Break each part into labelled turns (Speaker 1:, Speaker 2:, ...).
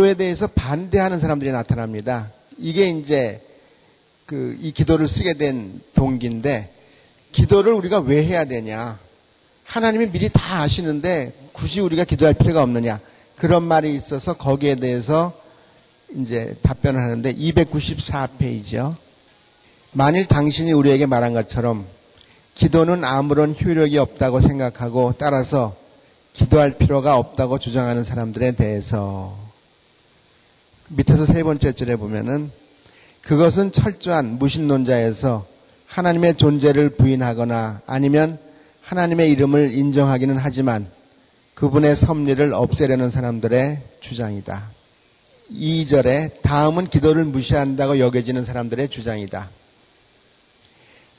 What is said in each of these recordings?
Speaker 1: 기도에 대해서 반대하는 사람들이 나타납니다. 이게 이제 그 이 기도를 쓰게 된 동기인데 기도를 우리가 왜 해야 되냐? 하나님이 미리 다 아시는데 굳이 우리가 기도할 필요가 없느냐? 그런 말이 있어서 거기에 대해서 이제 답변을 하는데 294페이지요. 만일 당신이 우리에게 말한 것처럼 기도는 아무런 효력이 없다고 생각하고 따라서 기도할 필요가 없다고 주장하는 사람들에 대해서 밑에서 세 번째 줄에 보면은 그것은 철저한 무신론자에서 하나님의 존재를 부인하거나 아니면 하나님의 이름을 인정하기는 하지만 그분의 섭리를 없애려는 사람들의 주장이다. 2절에 다음은 기도를 무시한다고 여겨지는 사람들의 주장이다.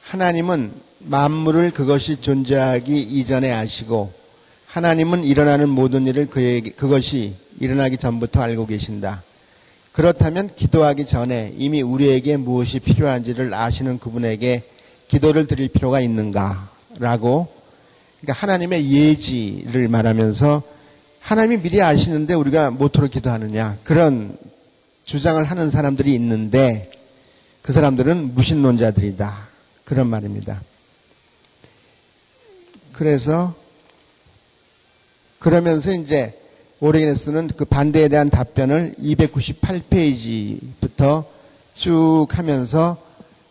Speaker 1: 하나님은 만물을 그것이 존재하기 이전에 아시고 하나님은 일어나는 모든 일을 그에게, 그것이 일어나기 전부터 알고 계신다. 그렇다면 기도하기 전에 이미 우리에게 무엇이 필요한지를 아시는 그분에게 기도를 드릴 필요가 있는가? 라고 그러니까 하나님의 예지를 말하면서 하나님이 미리 아시는데 우리가 모토로 기도하느냐 그런 주장을 하는 사람들이 있는데 그 사람들은 무신론자들이다 그런 말입니다. 그래서 그러면서 이제 오리게네스는 그 반대에 대한 답변을 298페이지부터 쭉 하면서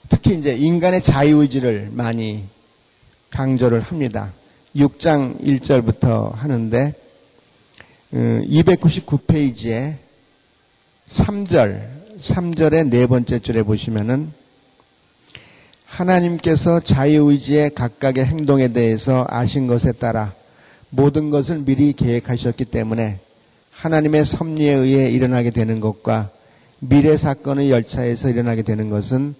Speaker 1: 특히 이제 인간의 자유의지를 많이 강조를 합니다. 6장 1절부터 하는데 299페이지에 어, 3절, 3절의 네 번째 줄에 보시면은 하나님께서 자유의지의 각각의 행동에 대해서 아신 것에 따라 모든 것을 미리 계획하셨기 때문에 하나님의 섭리에 의해 일어나게 되는 것과 미래 사건의 열차에서 일어나게 되는 것은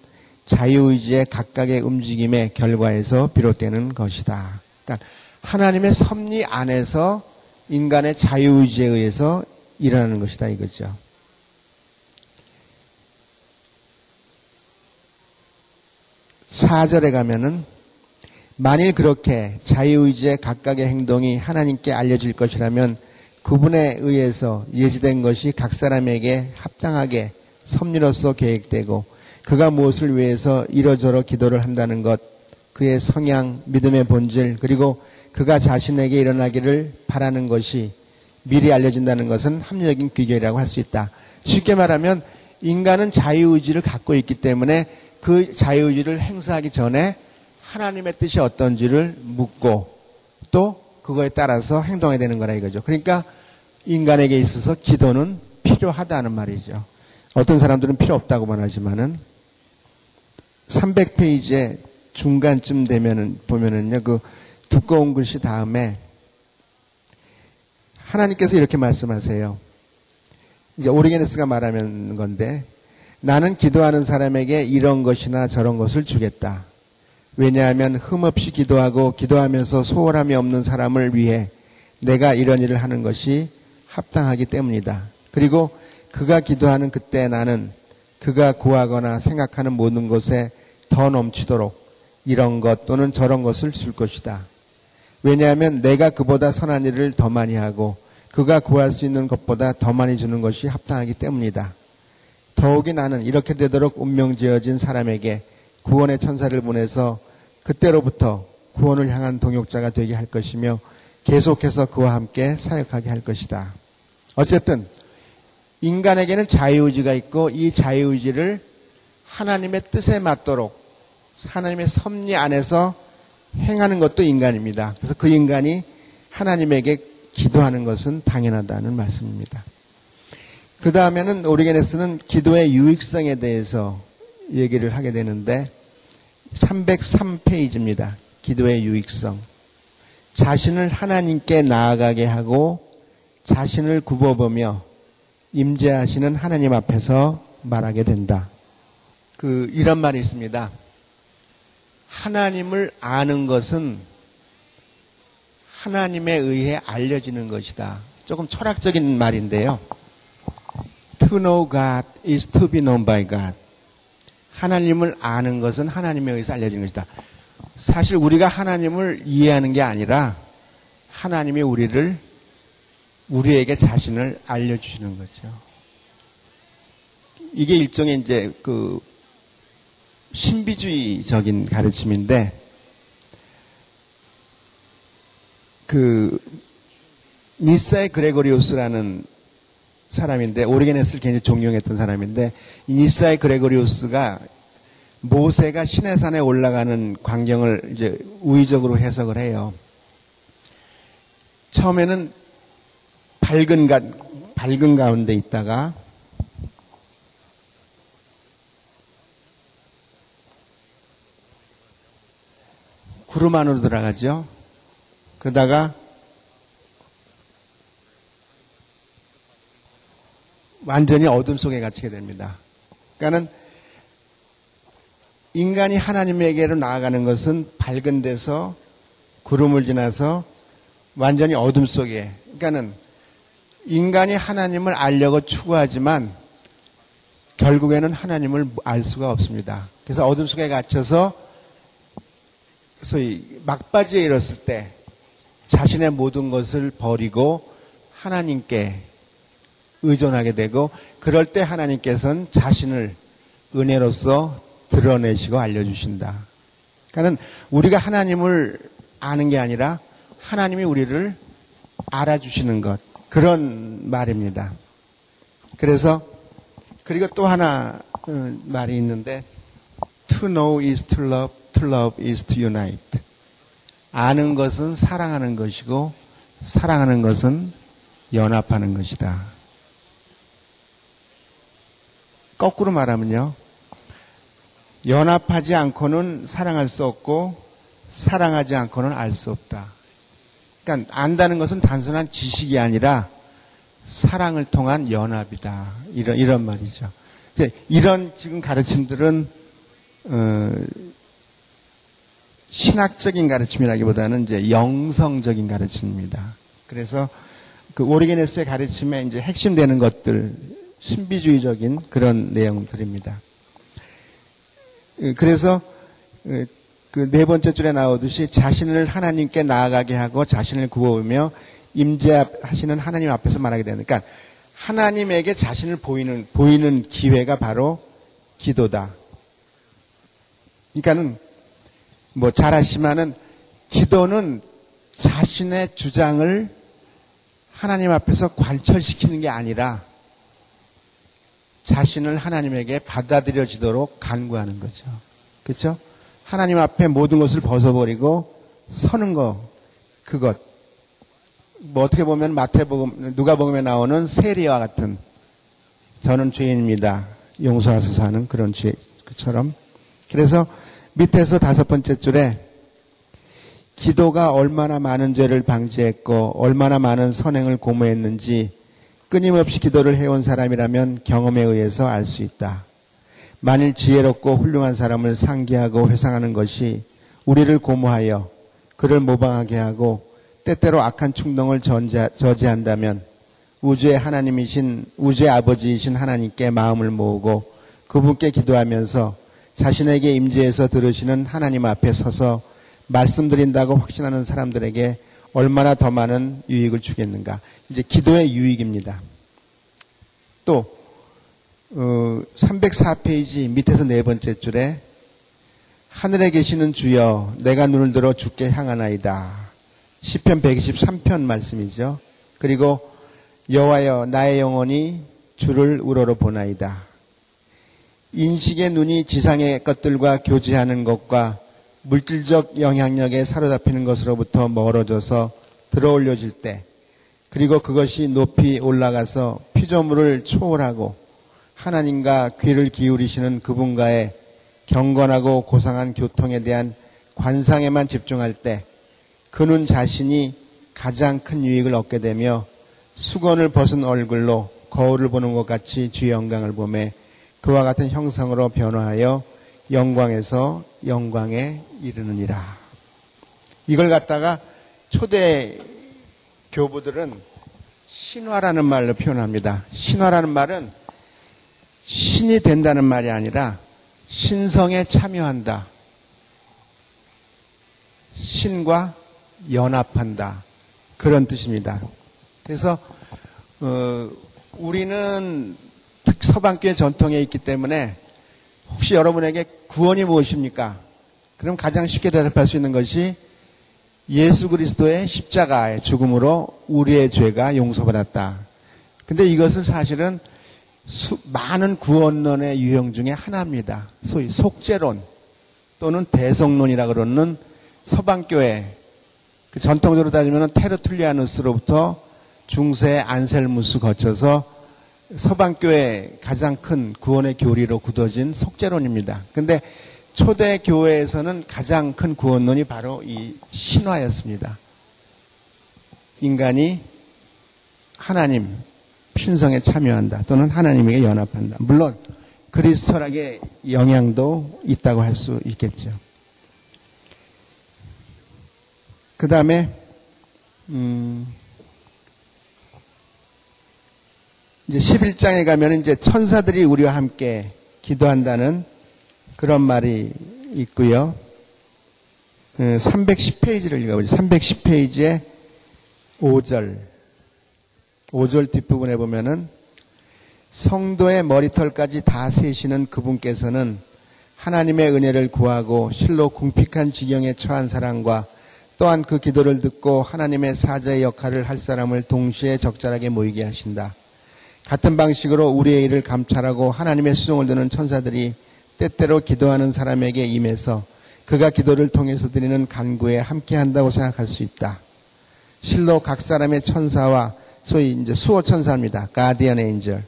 Speaker 1: 자유의지의 각각의 움직임의 결과에서 비롯되는 것이다. 그러니까 하나님의 섭리 안에서 인간의 자유의지에 의해서 일어나는 것이다 이거죠. 사절에 가면은 만일 그렇게 자유의지의 각각의 행동이 하나님께 알려질 것이라면 그분에 의해서 예지된 것이 각 사람에게 합당하게 섭리로서 계획되고 그가 무엇을 위해서 이러저러 기도를 한다는 것, 그의 성향, 믿음의 본질, 그리고 그가 자신에게 일어나기를 바라는 것이 미리 알려진다는 것은 합리적인 귀결이라고 할 수 있다. 쉽게 말하면 인간은 자유의지를 갖고 있기 때문에 그 자유의지를 행사하기 전에 하나님의 뜻이 어떤지를 묻고 또 그거에 따라서 행동해야 되는 거라 이거죠. 그러니까 인간에게 있어서 기도는 필요하다는 말이죠. 어떤 사람들은 필요 없다고만 하지만은 300페이지에 중간쯤 되면은 보면은요 그 두꺼운 글씨 다음에 하나님께서 이렇게 말씀하세요. 이제 오리게네스가 말하는 건데 나는 기도하는 사람에게 이런 것이나 저런 것을 주겠다. 왜냐하면 흠없이 기도하고 기도하면서 소홀함이 없는 사람을 위해 내가 이런 일을 하는 것이 합당하기 때문이다. 그리고 그가 기도하는 그때 나는 그가 구하거나 생각하는 모든 것에 더 넘치도록 이런 것 또는 저런 것을 줄 것이다. 왜냐하면 내가 그보다 선한 일을 더 많이 하고 그가 구할 수 있는 것보다 더 많이 주는 것이 합당하기 때문이다. 더욱이 나는 이렇게 되도록 운명 지어진 사람에게 구원의 천사를 보내서 그때로부터 구원을 향한 동역자가 되게 할 것이며 계속해서 그와 함께 사역하게 할 것이다. 어쨌든 인간에게는 자유의지가 있고 이 자유의지를 하나님의 뜻에 맞도록 하나님의 섭리 안에서 행하는 것도 인간입니다. 그래서 그 인간이 하나님에게 기도하는 것은 당연하다는 말씀입니다. 그 다음에는 오리게네스는 기도의 유익성에 대해서 얘기를 하게 되는데 303페이지입니다. 기도의 유익성. 자신을 하나님께 나아가게 하고 자신을 굽어보며 임재하시는 하나님 앞에서 말하게 된다. 그 이런 말이 있습니다. 하나님을 아는 것은 하나님에 의해 알려지는 것이다. 조금 철학적인 말인데요. To know God is to be known by God. 하나님을 아는 것은 하나님에 의해서 알려지는 것이다. 사실 우리가 하나님을 이해하는 게 아니라 하나님이 우리를 우리에게 자신을 알려주시는 거죠. 이게 일종의 이제 그 신비주의적인 가르침인데 그 니사의 그레고리우스라는 사람인데 오리게네스를 굉장히 존경했던 사람인데 니사의 그레고리우스가 모세가 시내산에 올라가는 광경을 이제 우의적으로 해석을 해요. 처음에는 밝은 가, 밝은 가운데 있다가 구름 안으로 들어가죠. 그러다가 완전히 어둠 속에 갇히게 됩니다. 그러니까는 인간이 하나님에게로 나아가는 것은 밝은 데서 구름을 지나서 완전히 어둠 속에 그러니까는 인간이 하나님을 알려고 추구하지만 결국에는 하나님을 알 수가 없습니다. 그래서 어둠 속에 갇혀서 소위 막바지에 이뤘을 때 자신의 모든 것을 버리고 하나님께 의존하게 되고 그럴 때 하나님께서는 자신을 은혜로서 드러내시고 알려주신다. 그러니까 우리가 하나님을 아는 게 아니라 하나님이 우리를 알아주시는 것 그런 말입니다. 그래서 그리고 또 하나 어, 말이 있는데 to know is to love, to love is to unite. 아는 것은 사랑하는 것이고 사랑하는 것은 연합하는 것이다. 거꾸로 말하면요. 연합하지 않고는 사랑할 수 없고 사랑하지 않고는 알 수 없다. 그러니까 안다는 것은 단순한 지식이 아니라 사랑을 통한 연합이다. 이런 이런 말이죠. 이런 지금 가르침들은 어, 신학적인 가르침이라기보다는 이제 영성적인 가르침입니다. 그래서 그 오리게네스의 가르침에 이제 핵심되는 것들 신비주의적인 그런 내용들입니다. 그래서 그 네 번째 줄에 나오듯이 자신을 하나님께 나아가게 하고 자신을 구워오며 임재하시는 하나님 앞에서 말하게 되는 그러니까 하나님에게 자신을 보이는 보이는 기회가 바로 기도다. 그러니까는 뭐 잘하시면은 기도는 자신의 주장을 하나님 앞에서 관철시키는 게 아니라 자신을 하나님에게 받아들여지도록 간구하는 거죠. 그렇죠? 하나님 앞에 모든 것을 벗어버리고 서는 거 그것 뭐 어떻게 보면 마태복음 누가복음에 나오는 세리와 같은 저는 죄인입니다. 용서하소서 하는 그런 죄처럼 그래서 밑에서 다섯 번째 줄에 기도가 얼마나 많은 죄를 방지했고 얼마나 많은 선행을 고무했는지 끊임없이 기도를 해온 사람이라면 경험에 의해서 알 수 있다. 만일 지혜롭고 훌륭한 사람을 상기하고 회상하는 것이 우리를 고무하여 그를 모방하게 하고 때때로 악한 충동을 저지한다면 우주의 하나님이신 우주의 아버지이신 하나님께 마음을 모으고 그분께 기도하면서 자신에게 임재해서 들으시는 하나님 앞에 서서 말씀드린다고 확신하는 사람들에게 얼마나 더 많은 유익을 주겠는가. 이제 기도의 유익입니다. 또 어, 304페이지 밑에서 네 번째 줄에 하늘에 계시는 주여 내가 눈을 들어 주께 향하나이다. 10편 123편 말씀이죠. 그리고 여호와여 나의 영혼이 주를 우러러 보나이다. 인식의 눈이 지상의 것들과 교제하는 것과 물질적 영향력에 사로잡히는 것으로부터 멀어져서 들어올려질 때, 그리고 그것이 높이 올라가서 피조물을 초월하고 하나님과 귀를 기울이시는 그분과의 경건하고 고상한 교통에 대한 관상에만 집중할 때, 그는 자신이 가장 큰 유익을 얻게 되며 수건을 벗은 얼굴로 거울을 보는 것 같이 주의 영광을 보매 그와 같은 형상으로 변화하여 영광에서 영광에 이르느니라. 이걸 갖다가 초대 교부들은 신화라는 말로 표현합니다. 신화라는 말은 신이 된다는 말이 아니라 신성에 참여한다. 신과 연합한다. 그런 뜻입니다. 그래서 어, 우리는 서방교회 전통에 있기 때문에 혹시 여러분에게 구원이 무엇입니까? 그럼 가장 쉽게 대답할 수 있는 것이 예수 그리스도의 십자가의 죽음으로 우리의 죄가 용서받았다. 근데 이것은 사실은 수, 많은 구원론의 유형 중에 하나입니다. 소위 속죄론 또는 대성론이라 그러는 서방교회 그 전통적으로 따지면 테르툴리아누스로부터 중세 안셀무스 거쳐서 서방교회 가장 큰 구원의 교리로 굳어진 속죄론입니다. 근데 초대 교회에서는 가장 큰 구원론이 바로 이 신화였습니다. 인간이 하나님 신성에 참여한다 또는 하나님에게 연합한다. 물론 그리스도락의 영향도 있다고 할 수 있겠죠. 그 다음에 음, 이제 11장에 가면 이제 천사들이 우리와 함께 기도한다는 그런 말이 있고요. 310페이지를 그 읽어보죠. 310페이지에 5절. 5절 뒷부분에 보면은 성도의 머리털까지 다 세시는 그분께서는 하나님의 은혜를 구하고 실로 궁핍한 지경에 처한 사람과 또한 그 기도를 듣고 하나님의 사자의 역할을 할 사람을 동시에 적절하게 모이게 하신다. 같은 방식으로 우리의 일을 감찰하고 하나님의 수종을 드는 천사들이 때때로 기도하는 사람에게 임해서 그가 기도를 통해서 드리는 간구에 함께 한다고 생각할 수 있다. 실로 각 사람의 천사와 소위 이제 수호 천사입니다. 가디언 에인절.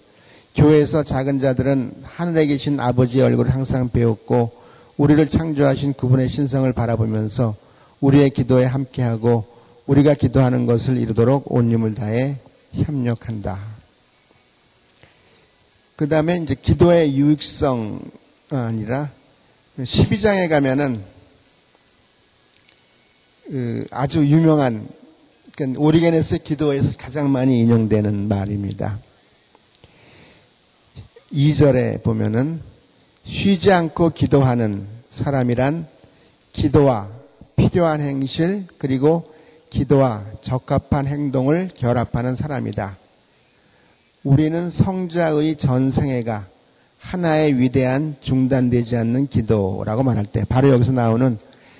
Speaker 1: 교회에서 작은 자들은 하늘에 계신 아버지의 얼굴을 항상 배웠고 우리를 창조하신 그분의 신성을 바라보면서 우리의 기도에 함께하고 우리가 기도하는 것을 이루도록 온 힘을 다해 협력한다. 그 다음에 이제 기도의 유익성 아니라 12장에 가면은 그 아주 유명한 그러니까 오리게네스 기도에서 가장 많이 인용되는 말입니다. 2절에 보면은 쉬지 않고 기도하는 사람이란 기도와 필요한 행실 그리고 기도와 적합한 행동을 결합하는 사람이다. 우리는 성자의 전생애가 하나의 위대한 중단되지 않는 기도라고 말할 때 바로 여기서 나오는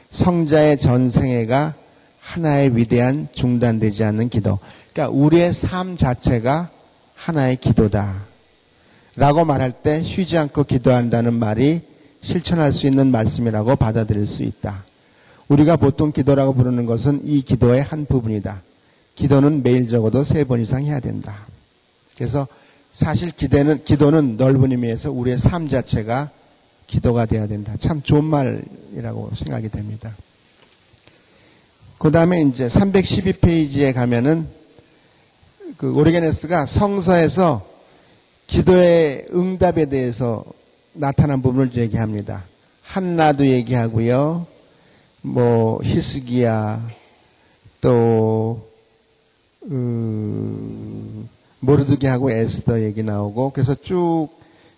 Speaker 1: 성자의 전생애가 하나의 위대한 중단되지 않는 기도. 그러니까 우리의 삶 자체가 하나의 기도다. 라고 말할 때 쉬지 않고 기도한다는 말이 실천할 수 있는 말씀이라고 받아들일 수 있다. 우리가 보통 기도라고 부르는 것은 이 기도의 한 부분이다. 기도는 매일 적어도 세 번 이상 해야 된다. 그래서 사실 기대는, 기도는 넓은 의미에서 우리의 삶 자체가 기도가 돼야 된다. 참 좋은 말이라고 생각이 됩니다. 그 다음에 이제 312페이지에 가면은 그 오리게네스가 성서에서 기도의 응답에 대해서 나타난 부분을 얘기합니다. 한나도 얘기하고요. 뭐 히스기야 또 음, 모르드게하고 에스더 얘기 나오고 그래서 쭉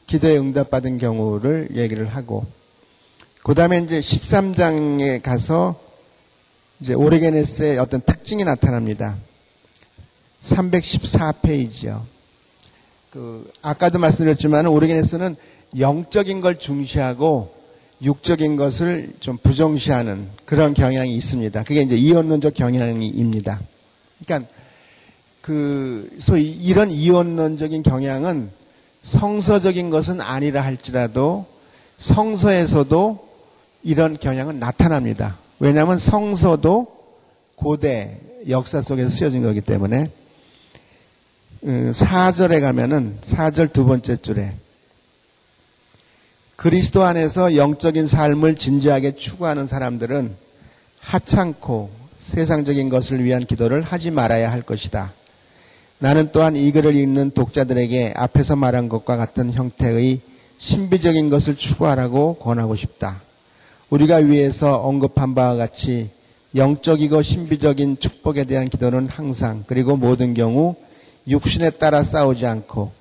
Speaker 1: 기도에 응답받은 경우를 얘기를 하고 그 다음에 이제 13장에 가서 이제 오레게네스의 어떤 특징이 나타납니다. 314페이지요. 그 아까도 말씀드렸지만 오레게네스는 영적인 걸 중시하고 육적인 것을 좀 부정시하는 그런 경향이 있습니다. 그게 이제 이원론적 경향입니다. 그러니까 그 소위 이런 이원론적인 경향은 성서적인 것은 아니라 할지라도 성서에서도 이런 경향은 나타납니다. 왜냐하면 성서도 고대 역사 속에서 쓰여진 거기 때문에 4절에 음, 가면은 4절 두 번째 줄에 그리스도 안에서 영적인 삶을 진지하게 추구하는 사람들은 하찮고 세상적인 것을 위한 기도를 하지 말아야 할 것이다. 나는 또한 이 글을 읽는 독자들에게 앞에서 말한 것과 같은 형태의 신비적인 것을 추구하라고 권하고 싶다. 우리가 위에서 언급한 바와 같이 영적이고 신비적인 축복에 대한 기도는 항상 그리고 모든 경우 육신에 따라 싸우지 않고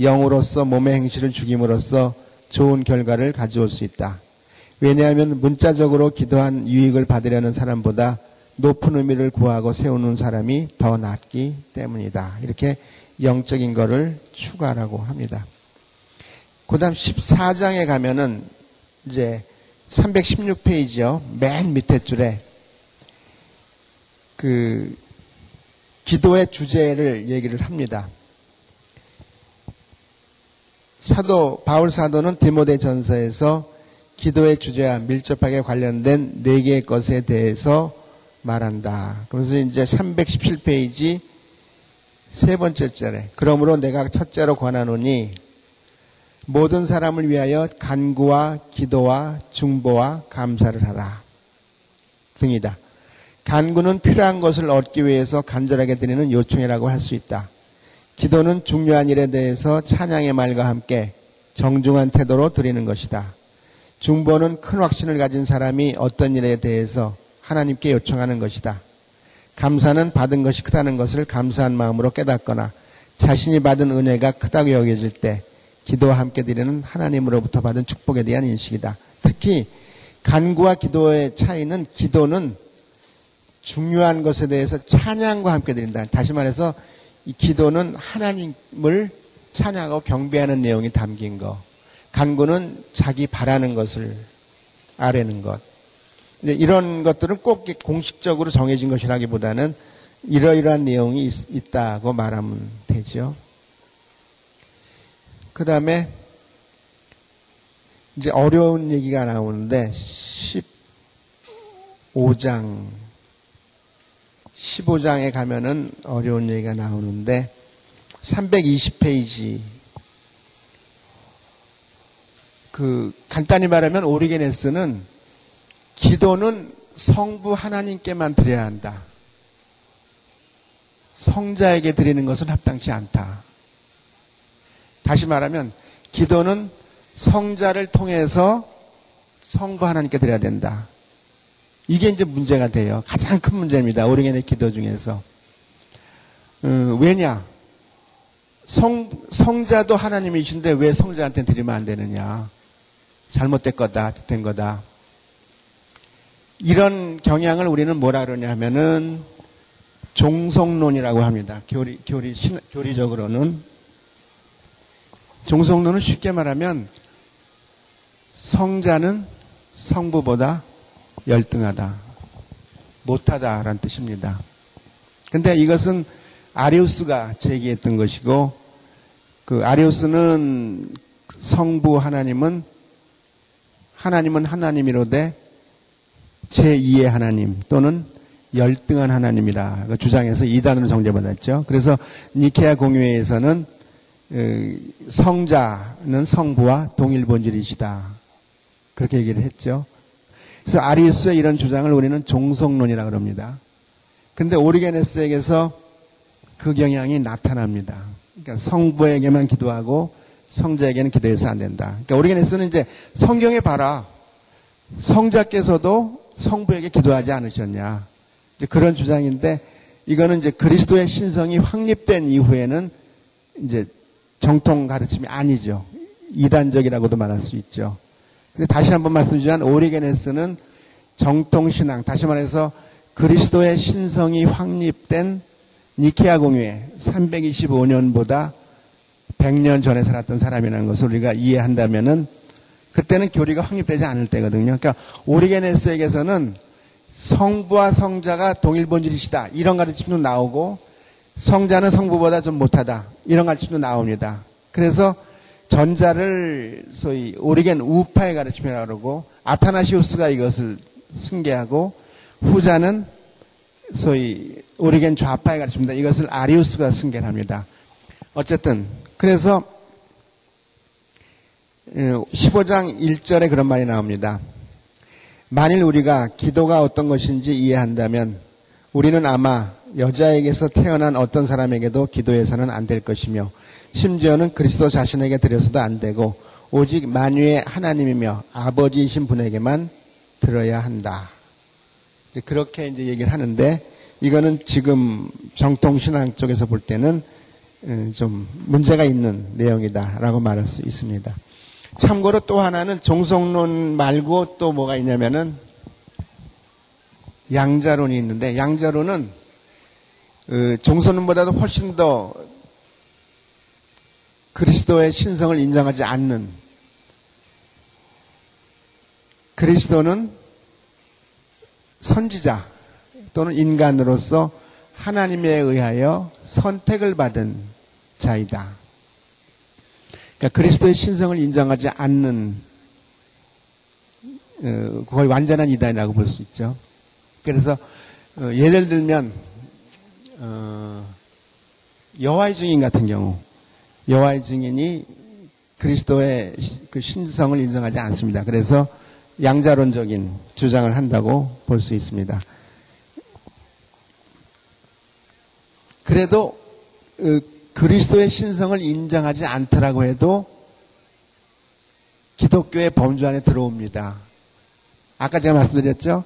Speaker 1: 영으로서 몸의 행실을 죽임으로써 좋은 결과를 가져올 수 있다. 왜냐하면 문자적으로 기도한 유익을 받으려는 사람보다 높은 의미를 구하고 세우는 사람이 더 낫기 때문이다. 이렇게 영적인 거를 추가라고 합니다. 그 다음 14장에 가면은 이제 316페이지요. 맨 밑에 줄에 그 기도의 주제를 얘기를 합니다. 사도 바울 사도는 디모데 전서에서 기도의 주제와 밀접하게 관련된 네 개의 것에 대해서 말한다. 그래서 이제 317페이지 세 번째 절에 그러므로 내가 첫째로 권하노니 모든 사람을 위하여 간구와 기도와 중보와 감사를 하라 등이다. 간구는 필요한 것을 얻기 위해서 간절하게 드리는 요청이라고 할 수 있다. 기도는 중요한 일에 대해서 찬양의 말과 함께 정중한 태도로 드리는 것이다. 중보는 큰 확신을 가진 사람이 어떤 일에 대해서 하나님께 요청하는 것이다. 감사는 받은 것이 크다는 것을 감사한 마음으로 깨닫거나 자신이 받은 은혜가 크다고 여겨질 때 기도와 함께 드리는 하나님으로부터 받은 축복에 대한 인식이다. 특히 간구와 기도의 차이는 기도는 중요한 것에 대해서 찬양과 함께 드린다. 다시 말해서 이 기도는 하나님을 찬양하고 경배하는 내용이 담긴 거. 간구는 자기 바라는 것을 아뢰는 것. 이런 것들은 꼭 공식적으로 정해진 것이라기보다는 이러이러한 내용이 있, 다고 말하면 되죠. 그 다음에 이제 어려운 얘기가 나오는데 15장 15장에 가면은 어려운 얘기가 나오는데 320페이지 그 간단히 말하면 오리게네스는 기도는 성부 하나님께만 드려야 한다. 성자에게 드리는 것은 합당치 않다. 다시 말하면 기도는 성자를 통해서 성부 하나님께 드려야 된다. 이게 이제 문제가 돼요. 가장 큰 문제입니다. 오르겐의 기도 중에서. 어, 왜냐? 성, 성자도 하나님이신데 왜 성자한테 드리면 안 되느냐? 잘못된 거다, 된 거다. 이런 경향을 우리는 뭐라 그러냐 하면은 종성론이라고 합니다. 교리, 교리, 교리적으로는. 종성론은 쉽게 말하면 성자는 성부보다 열등하다. 못하다라는 뜻입니다. 근데 이것은 아리우스가 제기했던 것이고 그 아리우스는 성부 하나님은 하나님은 하나님이로되 제2의 하나님 또는 열등한 하나님이라 그 주장해서 이단으로 정죄받았죠. 그래서 니케아 공유회에서는 어, 성자는 성부와 동일 본질이시다. 그렇게 얘기를 했죠. 그래서 아리우스의 이런 주장을 우리는 종속론이라고 합니다. 근데 오리게네스에게서 그 경향이 나타납니다. 그러니까 성부에게만 기도하고 성자에게는 기도해서 안 된다. 그러니까 오리게네스는 이제 성경에 봐라. 성자께서도 성부에게 기도하지 않으셨냐. 이제 그런 주장인데 이거는 이제 그리스도의 신성이 확립된 이후에는 이제 정통 가르침이 아니죠. 이단적이라고도 말할 수 있죠. 다시 한번 말씀드리지만 오리게네스는 정통 신앙, 다시 말해서 그리스도의 신성이 확립된 니케아 공유회 325년보다 100년 전에 살았던 사람이라는 것을 우리가 이해한다면은 그때는 교리가 확립되지 않을 때거든요. 그러니까 오리게네스에게서는 성부와 성자가 동일 본질이시다. 이런 가르침도 나오고 성자는 성부보다 좀 못하다. 이런 가르침도 나옵니다. 그래서 전자를 소위 오리겐 우파의 가르침이라고 그러고 아타나시우스가 이것을 승계하고 후자는 소위 오리겐 좌파의 가르침입니다. 이것을 아리우스가 승계를 합니다. 어쨌든 그래서 15장 어, 1절에 그런 말이 나옵니다. 만일 우리가 기도가 어떤 것인지 이해한다면 우리는 아마 여자에게서 태어난 어떤 사람에게도 기도해서는 안 될 것이며 심지어는 그리스도 자신에게 드려서도 안 되고 오직 만유의 하나님이며 아버지이신 분에게만 들어야 한다. 이제 그렇게 이제 얘기를 하는데 이거는 지금 정통 신앙 쪽에서 볼 때는 어, 좀 문제가 있는 내용이다라고 말할 수 있습니다. 참고로 또 하나는 종속론 말고 또 뭐가 있냐면은 양자론이 있는데 양자론은 그 종소론보다도 훨씬 더 그리스도의 신성을 인정하지 않는 그리스도는 선지자 또는 인간으로서 하나님에 의하여 선택을 받은 자이다. 그러니까 그리스도의 신성을 인정하지 않는 어, 거의 완전한 이단이라고 볼 수 있죠. 그래서 어, 예를 들면 어, 여호와의 증인 같은 경우 여호와의 증인이 그리스도의 그 신성을 인정하지 않습니다. 그래서 양자론적인 주장을 한다고 볼 수 있습니다. 그래도 그리스도의 신성을 인정하지 않더라고 해도 기독교의 범주 안에 들어옵니다. 아까 제가 말씀드렸죠?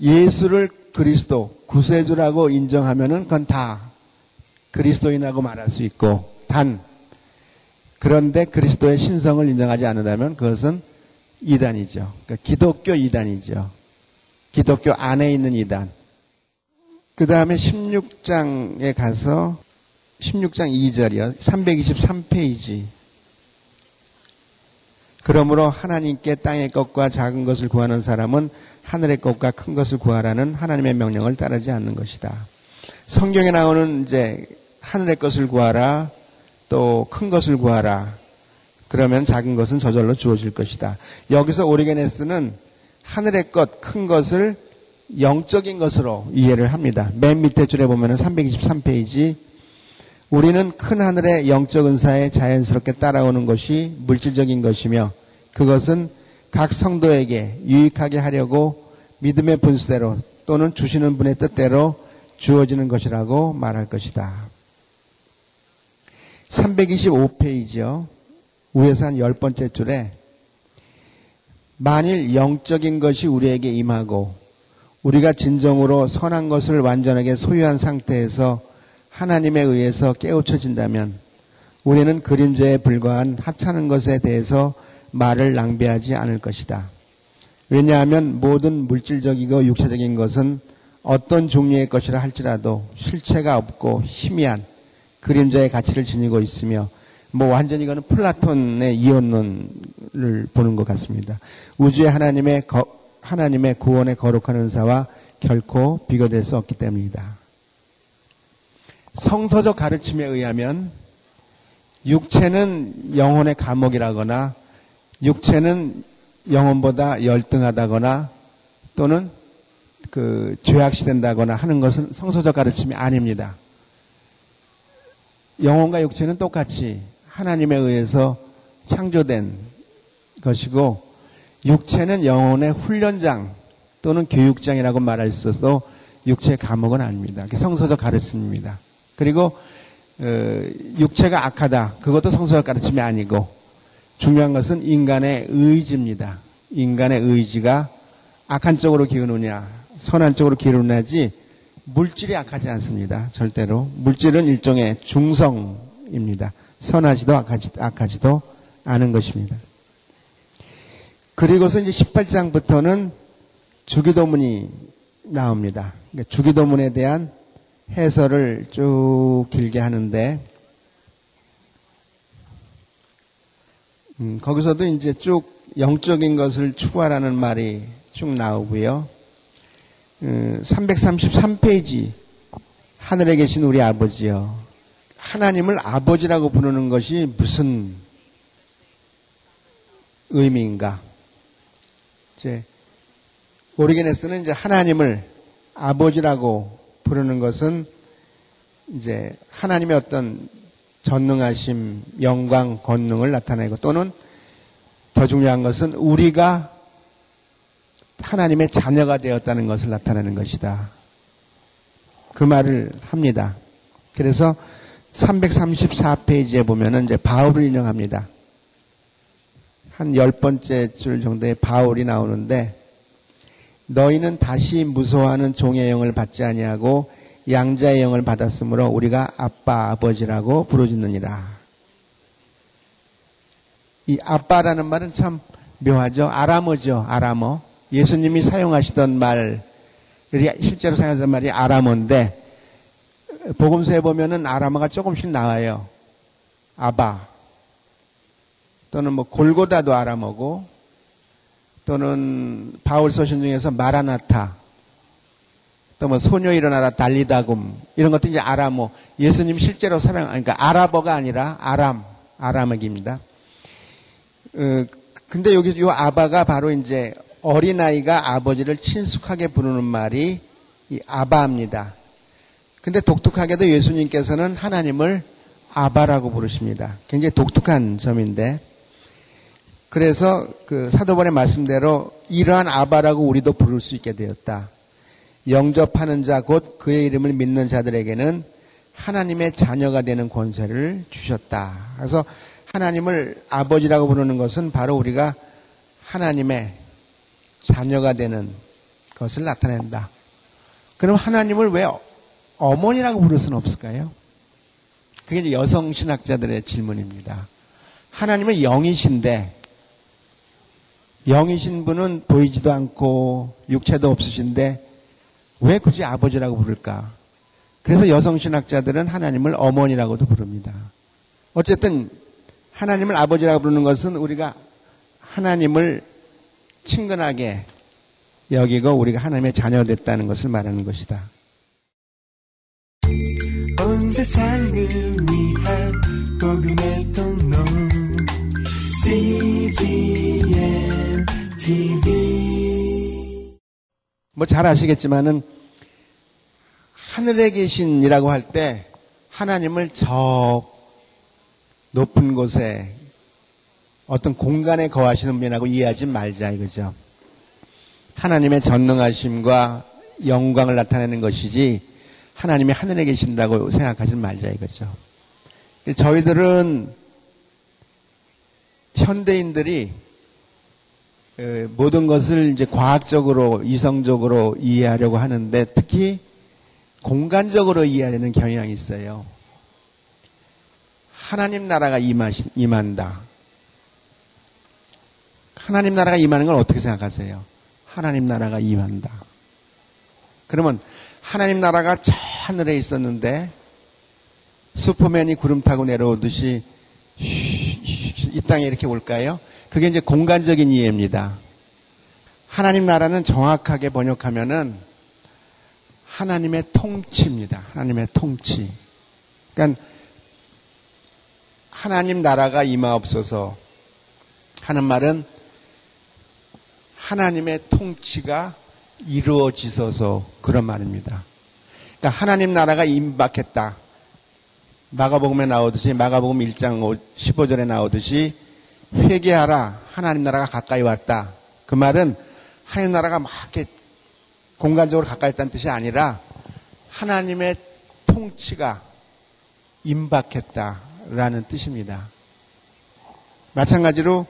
Speaker 1: 예수를 그리스도, 구세주라고 인정하면은 그건 다 그리스도인하고 말할 수 있고, 단, 그런데 그리스도의 신성을 인정하지 않는다면 그것은 이단이죠. 그러니까 기독교 이단이죠. 기독교 안에 있는 이단. 그 다음에 16장에 가서 16장 2절이요. 323페이지. 그러므로 하나님께 땅의 것과 작은 것을 구하는 사람은 하늘의 것과 큰 것을 구하라는 하나님의 명령을 따르지 않는 것이다. 성경에 나오는 이제 하늘의 것을 구하라, 또 큰 것을 구하라. 그러면 작은 것은 저절로 주어질 것이다. 여기서 오리게네스는 하늘의 것, 큰 것을 영적인 것으로 이해를 합니다. 맨 밑에 줄에 보면 은 323페이지 우리는 큰 하늘의 영적 은사에 자연스럽게 따라오는 것이 물질적인 것이며 그것은 각 성도에게 유익하게 하려고 믿음의 분수대로 또는 주시는 분의 뜻대로 주어지는 것이라고 말할 것이다. 325페이지요. 위에서 한 열 번째 줄에 만일 영적인 것이 우리에게 임하고 우리가 진정으로 선한 것을 완전하게 소유한 상태에서 하나님에 의해서 깨우쳐진다면 우리는 그림자에 불과한 하찮은 것에 대해서 말을 낭비하지 않을 것이다. 왜냐하면 모든 물질적이고 육체적인 것은 어떤 종류의 것이라 할지라도 실체가 없고 희미한 그림자의 가치를 지니고 있으며 뭐 완전히 이거는 플라톤의 이혼론을 보는 것 같습니다. 우주의 하나님의 거, 하나님의 구원의 거룩한 은사와 결코 비교될 수 없기 때문이다. 성서적 가르침에 의하면 육체는 영혼의 감옥이라거나 육체는 영혼보다 열등하다거나 또는 그 죄악시된다거나 하는 것은 성서적 가르침이 아닙니다. 영혼과 육체는 똑같이 하나님에 의해서 창조된 것이고 육체는 영혼의 훈련장 또는 교육장이라고 말할 수 있어도 육체 감옥은 아닙니다. 성서적 가르침입니다. 그리고 어, 육체가 악하다. 그것도 성서적 가르침이 아니고 중요한 것은 인간의 의지입니다. 인간의 의지가 악한 쪽으로 기우느냐, 선한 쪽으로 기우느냐지 물질이 악하지 않습니다. 절대로. 물질은 일종의 중성입니다. 선하지도 악하지, 악하지도 않은 것입니다. 그리고서 이제 18장부터는 주기도문이 나옵니다. 그러니까 주기도문에 대한 해설을 쭉 길게 하는데 음, 거기서도 이제 쭉 영적인 것을 추구하라는 말이 쭉 나오고요. 음, 333페이지 하늘에 계신 우리 아버지요. 하나님을 아버지라고 부르는 것이 무슨 의미인가? 이제 오리게네스는 이제 하나님을 아버지라고 부르는 것은 이제 하나님의 어떤 전능하심, 영광, 권능을 나타내고 또는 더 중요한 것은 우리가 하나님의 자녀가 되었다는 것을 나타내는 것이다. 그 말을 합니다. 그래서 334페이지에 보면은 이제 바울을 인용합니다. 한 열 번째 줄 정도의 바울이 나오는데 너희는 다시 무서워하는 종의 영을 받지 아니하고 양자의 영을 받았으므로 우리가 아빠 아버지라고 부르짖느니라. 이 아빠라는 말은 참 묘하죠. 아람어죠. 아람어. 예수님이 사용하시던 말이 실제로 사용하던 말이 아람어인데 복음서에 보면은 아람어가 조금씩 나와요. 아바 또는 뭐 골고다도 아람어고 또는 바울 서신 중에서 마라나타 또 뭐 소녀 일어나라 달리다금 이런 것도 이제 아람어 예수님 실제로 사랑 그러니까 아랍어가 아니라 아람 아람어기입니다. 어, 근데 여기 요 아바가 바로 이제 어린 아이가 아버지를 친숙하게 부르는 말이 이 아바입니다. 근데 독특하게도 예수님께서는 하나님을 아바라고 부르십니다. 굉장히 독특한 점인데 그래서 그 사도번의 말씀대로 이러한 아바라고 우리도 부를 수 있게 되었다. 영접하는 자 곧 그의 이름을 믿는 자들에게는 하나님의 자녀가 되는 권세를 주셨다. 그래서 하나님을 아버지라고 부르는 것은 바로 우리가 하나님의 자녀가 되는 것을 나타낸다. 그럼 하나님을 왜 어머니라고 부를 수는 없을까요? 그게 이제 여성 신학자들의 질문입니다. 하나님은 영이신데 영이신 분은 보이지도 않고 육체도 없으신데 왜 굳이 아버지라고 부를까? 그래서 여성 신학자들은 하나님을 어머니라고도 부릅니다. 어쨌든 하나님을 아버지라고 부르는 것은 우리가 하나님을 친근하게 여기고 우리가 하나님의 자녀 됐다는 것을 말하는 것이다. CGM TV 뭐 잘 아시겠지만은 하늘에 계신이라고 할 때 하나님을 저 높은 곳에 어떤 공간에 거하시는 분이라고 이해하지 말자 이거죠. 하나님의 전능하심과 영광을 나타내는 것이지 하나님이 하늘에 계신다고 생각하지 말자 이거죠. 저희들은 현대인들이 모든 것을 이제 과학적으로 이성적으로 이해하려고 하는데 특히 공간적으로 이해하려는 경향이 있어요. 하나님 나라가 임하신, 임한다. 하나님 나라가 임하는 걸 어떻게 생각하세요? 하나님 나라가 임한다. 그러면 하나님 나라가 저 하늘에 있었는데 슈퍼맨이 구름 타고 내려오듯이 이 땅에 이렇게 올까요? 그게 이제 공간적인 이해입니다. 하나님 나라는 정확하게 번역하면은 하나님의 통치입니다. 하나님의 통치. 그러니까 하나님 나라가 임하옵소서 하는 말은 하나님의 통치가 이루어지소서 그런 말입니다. 그러니까 하나님 나라가 임박했다. 마가복음에 나오듯이 마가복음 1장 15절에 나오듯이 회개하라 하나님 나라가 가까이 왔다. 그 말은 하나님 나라가 막 이렇게 공간적으로 가까이 있다는 뜻이 아니라 하나님의 통치가 임박했다라는 뜻입니다. 마찬가지로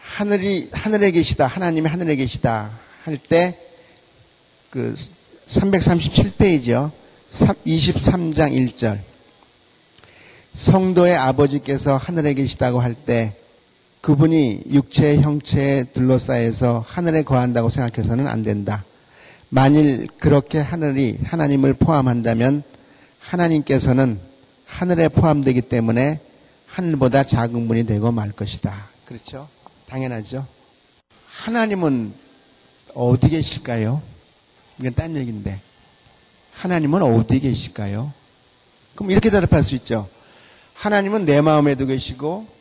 Speaker 1: 하늘이 하늘에 계시다 하나님이 하늘에 계시다 할 때 그 337페이지요. 23장 1절 성도의 아버지께서 하늘에 계시다고 할 때 그분이 육체의 형체에 둘러싸여서 하늘에 거한다고 생각해서는 안 된다. 만일 그렇게 하늘이 하나님을 포함한다면 하나님께서는 하늘에 포함되기 때문에 하늘보다 작은 분이 되고 말 것이다. 그렇죠? 당연하죠. 하나님은 어디 계실까요? 이건 딴 얘기인데. 하나님은 어디 계실까요? 그럼 이렇게 대답할 수 있죠. 하나님은 내 마음에도 계시고,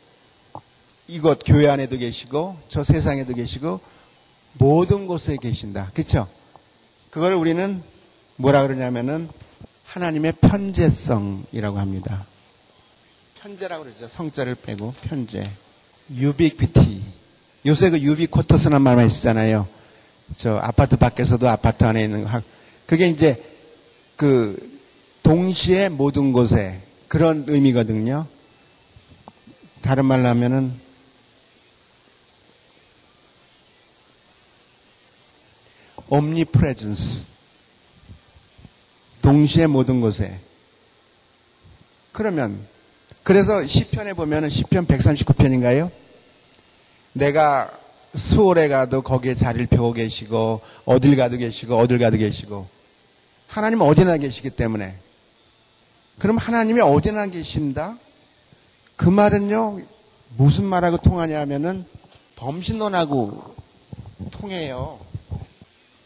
Speaker 1: 이곳 교회 안에도 계시고, 저 세상에도 계시고, 모든 곳에 계신다. 그렇죠? 그걸 우리는 뭐라 그러냐면은 하나님의 편재성이라고 합니다. 편재라고 그러죠. 성자를 빼고 편재. 유비퀴티. 요새 그 유비코터스란 말만 쓰잖아요. 저 아파트 밖에서도 아파트 안에 있는 거. 그게 이제 그 동시에 모든 곳에 그런 의미거든요. 다른 말로 하면은 omnipresence. 동시에 모든 곳에. 그러면 그래서 시편에 보면은 시편 139편인가요? 내가 수월에 가도 거기에 자리를 펴고 계시고 어딜 가도 계시고 어딜 가도 계시고 하나님은 어디나 계시기 때문에 그럼 하나님이 어디나 계신다? 그 말은요 무슨 말하고 통하냐 하면은 범신론하고 통해요.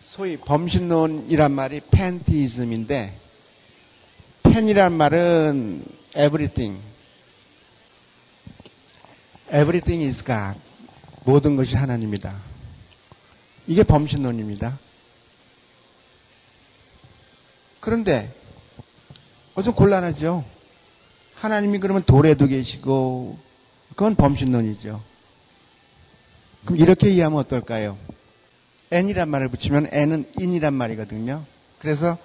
Speaker 1: 소위 범신론이란 말이 팬티즘인데 팬이란 말은 everything everything is God 모든 것이 하나님이다. 이게 범신론입니다. 그런데 어, 좀 곤란하죠. 하나님이 그러면 돌에도 계시고 그건 범신론이죠. 그럼 이렇게 이해하면 어떨까요? N이란 말을 붙이면 n은 in이란 말이거든요. 그래서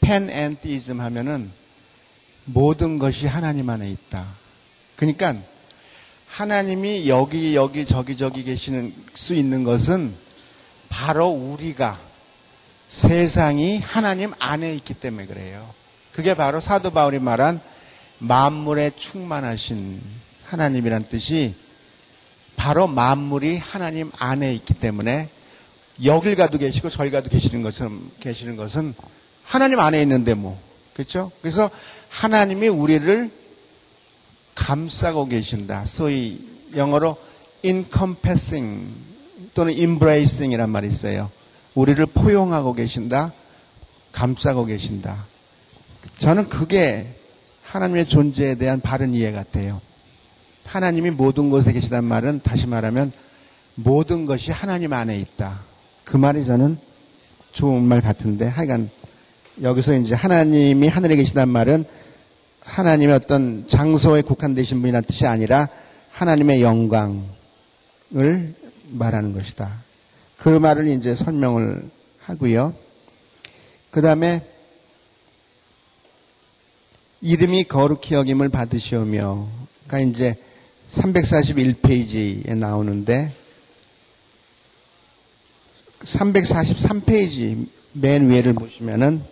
Speaker 1: 팬앤티즘 하면은 모든 것이 하나님 안에 있다. 그러니까 하나님이 여기 여기 저기 저기 계시는 수 있는 것은 바로 우리가 세상이 하나님 안에 있기 때문에 그래요. 그게 바로 사도 바울이 말한 만물에 충만하신 하나님이란 뜻이 바로 만물이 하나님 안에 있기 때문에 여길 가도 계시고 저기 가도 계시는 것은 계시는 것은 하나님 안에 있는데 뭐 그렇죠? 그래서 하나님이 우리를 감싸고 계신다. 소위 영어로 encompassing 또는 embracing이란 말이 있어요. 우리를 포용하고 계신다. 감싸고 계신다. 저는 그게 하나님의 존재에 대한 바른 이해 같아요. 하나님이 모든 곳에 계시단 말은 다시 말하면 모든 것이 하나님 안에 있다. 그 말이 저는 좋은 말 같은데 하여간 여기서 이제 하나님이 하늘에 계시단 말은 하나님의 어떤 장소에 국한되신 분이라는 뜻이 아니라 하나님의 영광을 말하는 것이다. 그 말을 이제 설명을 하고요. 그 다음에 이름이 거룩히 여김을 받으시오며, 그러니까 이제 341페이지에 나오는데, 343페이지 맨 위에를 보시면은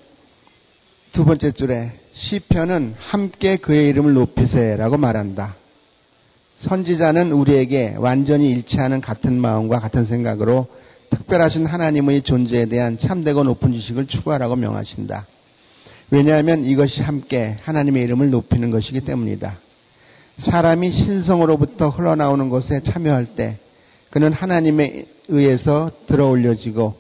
Speaker 1: 두 번째 줄에 시편은 함께 그의 이름을 높이세라고 말한다. 선지자는 우리에게 완전히 일치하는 같은 마음과 같은 생각으로 특별하신 하나님의 존재에 대한 참되고 높은 지식을 추구하라고 명하신다. 왜냐하면 이것이 함께 하나님의 이름을 높이는 것이기 때문이다. 사람이 신성으로부터 흘러나오는 것에 참여할 때 그는 하나님에 의해서 들어올려지고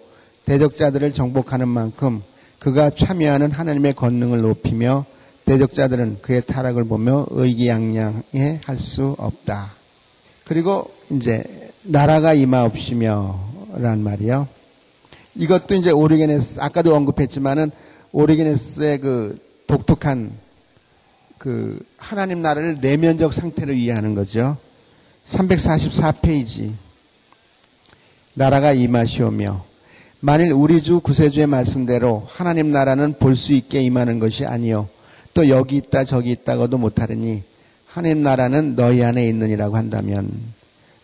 Speaker 1: 대적자들을 정복하는 만큼 그가 참여하는 하나님의 권능을 높이며 대적자들은 그의 타락을 보며 의기양양해 할 수 없다. 그리고 이제 나라가 임하옵시며란 말이요. 이것도 이제 오리게네스 아까도 언급했지만은 오리게네스의 그 독특한 그 하나님 나라를 내면적 상태로 이해하는 거죠. 344페이지 나라가 임하시오며 만일 우리 주 구세주의 말씀대로 하나님 나라는 볼 수 있게 임하는 것이 아니요 또 여기 있다 저기 있다고도 못하느니 하나님 나라는 너희 안에 있느니라고 한다면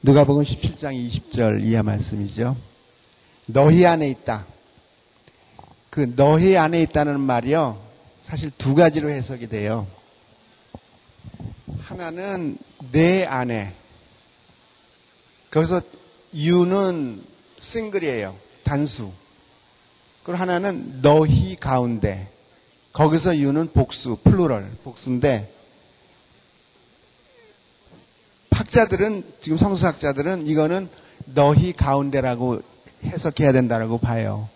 Speaker 1: 누가복음 17장 20절 이하 말씀이죠. 너희 안에 있다. 그 너희 안에 있다는 말이요. 사실 두 가지로 해석이 돼요. 하나는 내 안에. 거기서 you는 싱글이에요. 단수. 그리고 하나는 너희 가운데. 거기서 you는 복수, 플루럴, 복수인데 학자들은 지금 성수학자들은 이거는 너희 가운데라고 해석해야 된다라고 봐요.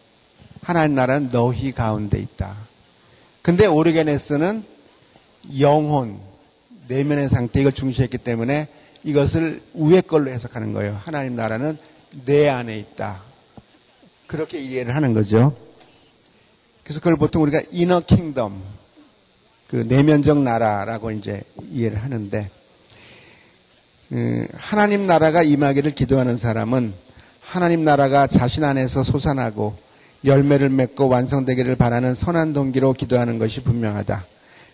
Speaker 1: 하나님 나라는 너희 가운데 있다. 근데 오르게네스는 영혼, 내면의 상태 이걸 중시했기 때문에 이것을 위의 걸로 해석하는 거예요. 하나님 나라는 내 안에 있다. 그렇게 이해를 하는 거죠. 그래서 그걸 보통 우리가 이너 킹덤, 그 내면적 나라라고 이제 이해를 하는데, 그 하나님 나라가 임하기를 기도하는 사람은 하나님 나라가 자신 안에서 솟아나고 열매를 맺고 완성되기를 바라는 선한 동기로 기도하는 것이 분명하다.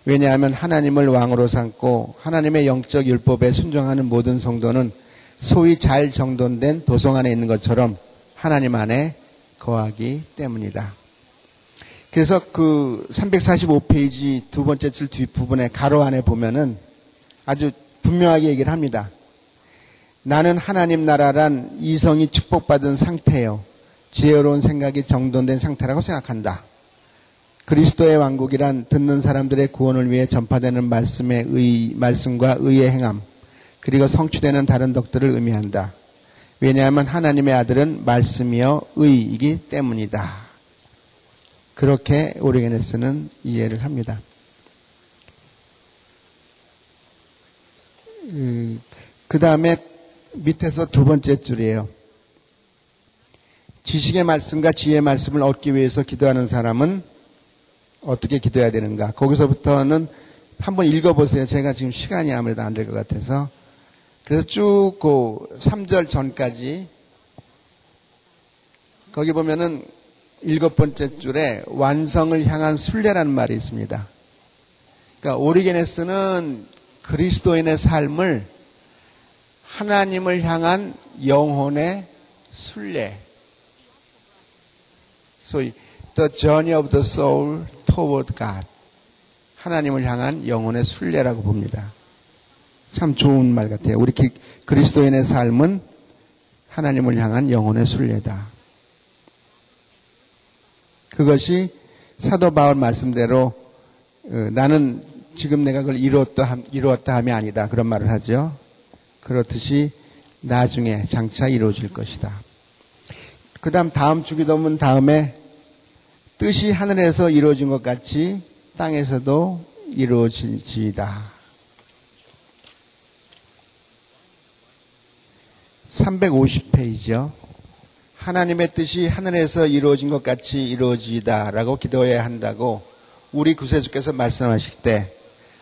Speaker 1: 왜냐하면 하나님을 왕으로 삼고 하나님의 영적 율법에 순종하는 모든 성도는 소위 잘 정돈된 도성 안에 있는 것처럼 하나님 안에 거하기 때문이다. 그래서 그 345페이지 두 번째 줄 뒷부분에 가로 안에 보면은 아주 분명하게 얘기를 합니다. 나는 하나님 나라란 이성이 축복받은 상태요. 지혜로운 생각이 정돈된 상태라고 생각한다. 그리스도의 왕국이란 듣는 사람들의 구원을 위해 전파되는 말씀의 의, 말씀과 의의 행함, 그리고 성취되는 다른 덕들을 의미한다. 왜냐하면 하나님의 아들은 말씀이여 의이기 때문이다. 그렇게 오리게네스는 이해를 합니다. 그 다음에 밑에서 두 번째 줄이에요. 지식의 말씀과 지혜의 말씀을 얻기 위해서 기도하는 사람은 어떻게 기도해야 되는가. 거기서부터는 한번 읽어보세요. 제가 지금 시간이 아무래도 안 될 것 같아서. 그래서 쭉 그 3절 전까지 거기 보면은 일곱 번째 줄에 완성을 향한 순례라는 말이 있습니다. 그러니까 오리게네스는 그리스도인의 삶을 하나님을 향한 영혼의 순례. 소위 the journey of the soul toward God. 하나님을 향한 영혼의 순례라고 봅니다. 참 좋은 말 같아요. 우리 그리스도인의 삶은 하나님을 향한 영혼의 순례다. 그것이 사도 바울 말씀대로 어, 나는 지금 내가 그걸 이루었다, 이루었다 함이 아니다. 그런 말을 하죠. 그렇듯이 나중에 장차 이루어질 것이다. 그 다음 다음 주기도문 다음에 뜻이 하늘에서 이루어진 것 같이 땅에서도 이루어지다. 350페이지요. 하나님의 뜻이 하늘에서 이루어진 것 같이 이루어지다라고 기도해야 한다고 우리 구세주께서 말씀하실 때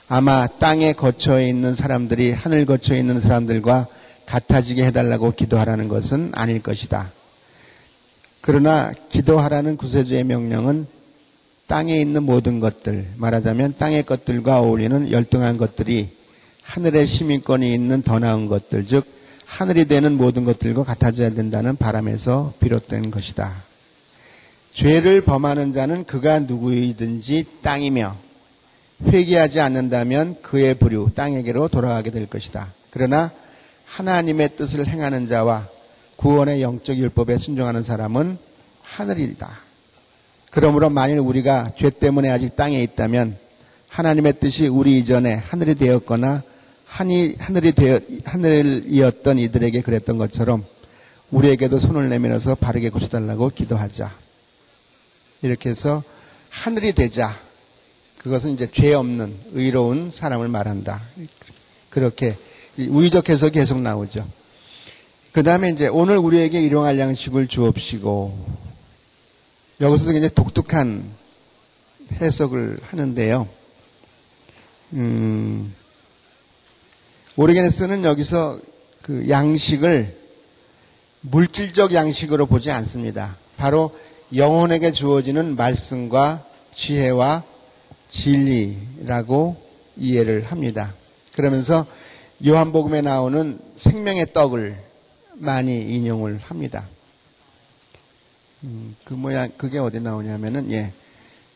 Speaker 1: 아마 땅에 거처에 있는 사람들이 하늘 거처에 있는 사람들과 같아지게 해달라고 기도하라는 것은 아닐 것이다. 그러나 기도하라는 구세주의 명령은 땅에 있는 모든 것들, 말하자면 땅의 것들과 어울리는 열등한 것들이 하늘의 시민권이 있는 더 나은 것들, 즉 하늘이 되는 모든 것들과 같아져야 된다는 바람에서 비롯된 것이다. 죄를 범하는 자는 그가 누구이든지 땅이며 회개하지 않는다면 그의 부류 땅에게로 돌아가게 될 것이다. 그러나 하나님의 뜻을 행하는 자와 구원의 영적 율법에 순종하는 사람은 하늘이다. 그러므로 만일 우리가 죄 때문에 아직 땅에 있다면 하나님의 뜻이 우리 이전에 하늘이 되었거나 하늘이, 되어, 하늘이었던 이들에게 그랬던 것처럼 우리에게도 손을 내밀어서 바르게 고쳐달라고 기도하자. 이렇게 해서 하늘이 되자. 그것은 이제 죄 없는 의로운 사람을 말한다. 그렇게 우의적 해석이 계속 나오죠. 그 다음에 이제 오늘 우리에게 일용할 양식을 주옵시고 여기서도 굉장히 독특한 해석을 하는데요. 음, 오리게네스는 여기서 그 양식을 물질적 양식으로 보지 않습니다. 바로 영혼에게 주어지는 말씀과 지혜와 진리라고 이해를 합니다. 그러면서 요한복음에 나오는 생명의 떡을 많이 인용을 합니다. 음, 그 모양, 그게 어디 나오냐면은, 예.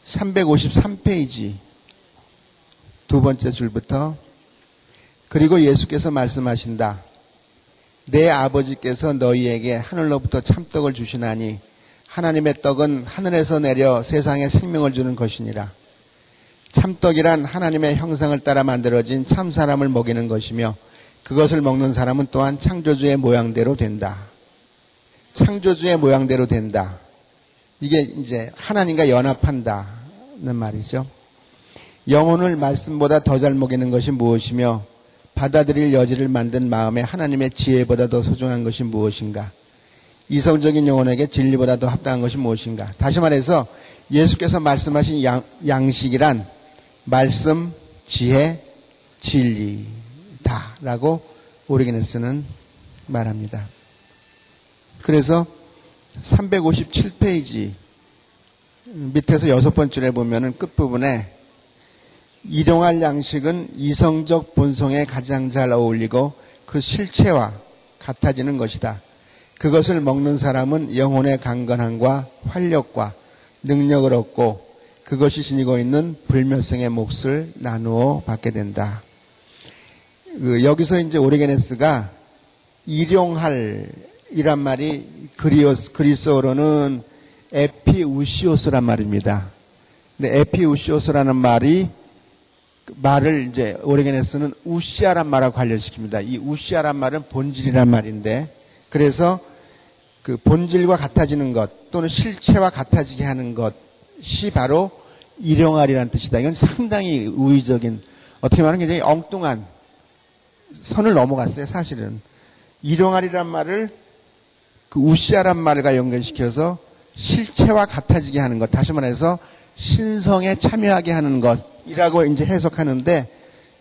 Speaker 1: 353페이지 두 번째 줄부터 그리고 예수께서 말씀하신다. 내 아버지께서 너희에게 하늘로부터 참떡을 주시나니 하나님의 떡은 하늘에서 내려 세상에 생명을 주는 것이니라. 참떡이란 하나님의 형상을 따라 만들어진 참 사람을 먹이는 것이며 그것을 먹는 사람은 또한 창조주의 모양대로 된다. 창조주의 모양대로 된다. 이게 이제 하나님과 연합한다는 말이죠. 영혼을 말씀보다 더 잘 먹이는 것이 무엇이며 받아들일 여지를 만든 마음에 하나님의 지혜보다 더 소중한 것이 무엇인가? 이성적인 영혼에게 진리보다 더 합당한 것이 무엇인가? 다시 말해서 예수께서 말씀하신 양, 양식이란 말씀, 지혜, 진리 다라고 오리게네스는 말합니다. 그래서 357페이지 밑에서 여섯 번째에 보면은 끝부분에 일용할 양식은 이성적 본성에 가장 잘 어울리고 그 실체와 같아지는 것이다. 그것을 먹는 사람은 영혼의 강건함과 활력과 능력을 얻고 그것이 지니고 있는 불멸성의 몫을 나누어 받게 된다. 그 여기서 이제 오리게네스가 일용할 이란 말이 그리오스, 그리스어로는 에피우시오스란 말입니다. 근데 에피우시오스라는 말이 말을 이제 오레겐에서는 우시아란 말하고 관련시킵니다. 이 우시아란 말은 본질이란 말인데 그래서 그 본질과 같아지는 것 또는 실체와 같아지게 하는 것이 바로 일용할이라는 뜻이다. 이건 상당히 우의적인 어떻게 말하면 굉장히 엉뚱한 선을 넘어갔어요. 사실은 일용할이란 말을 그 우시아란 말과 연결시켜서 실체와 같아지게 하는 것 다시 말해서 신성에 참여하게 하는 것이라고 이제 해석하는데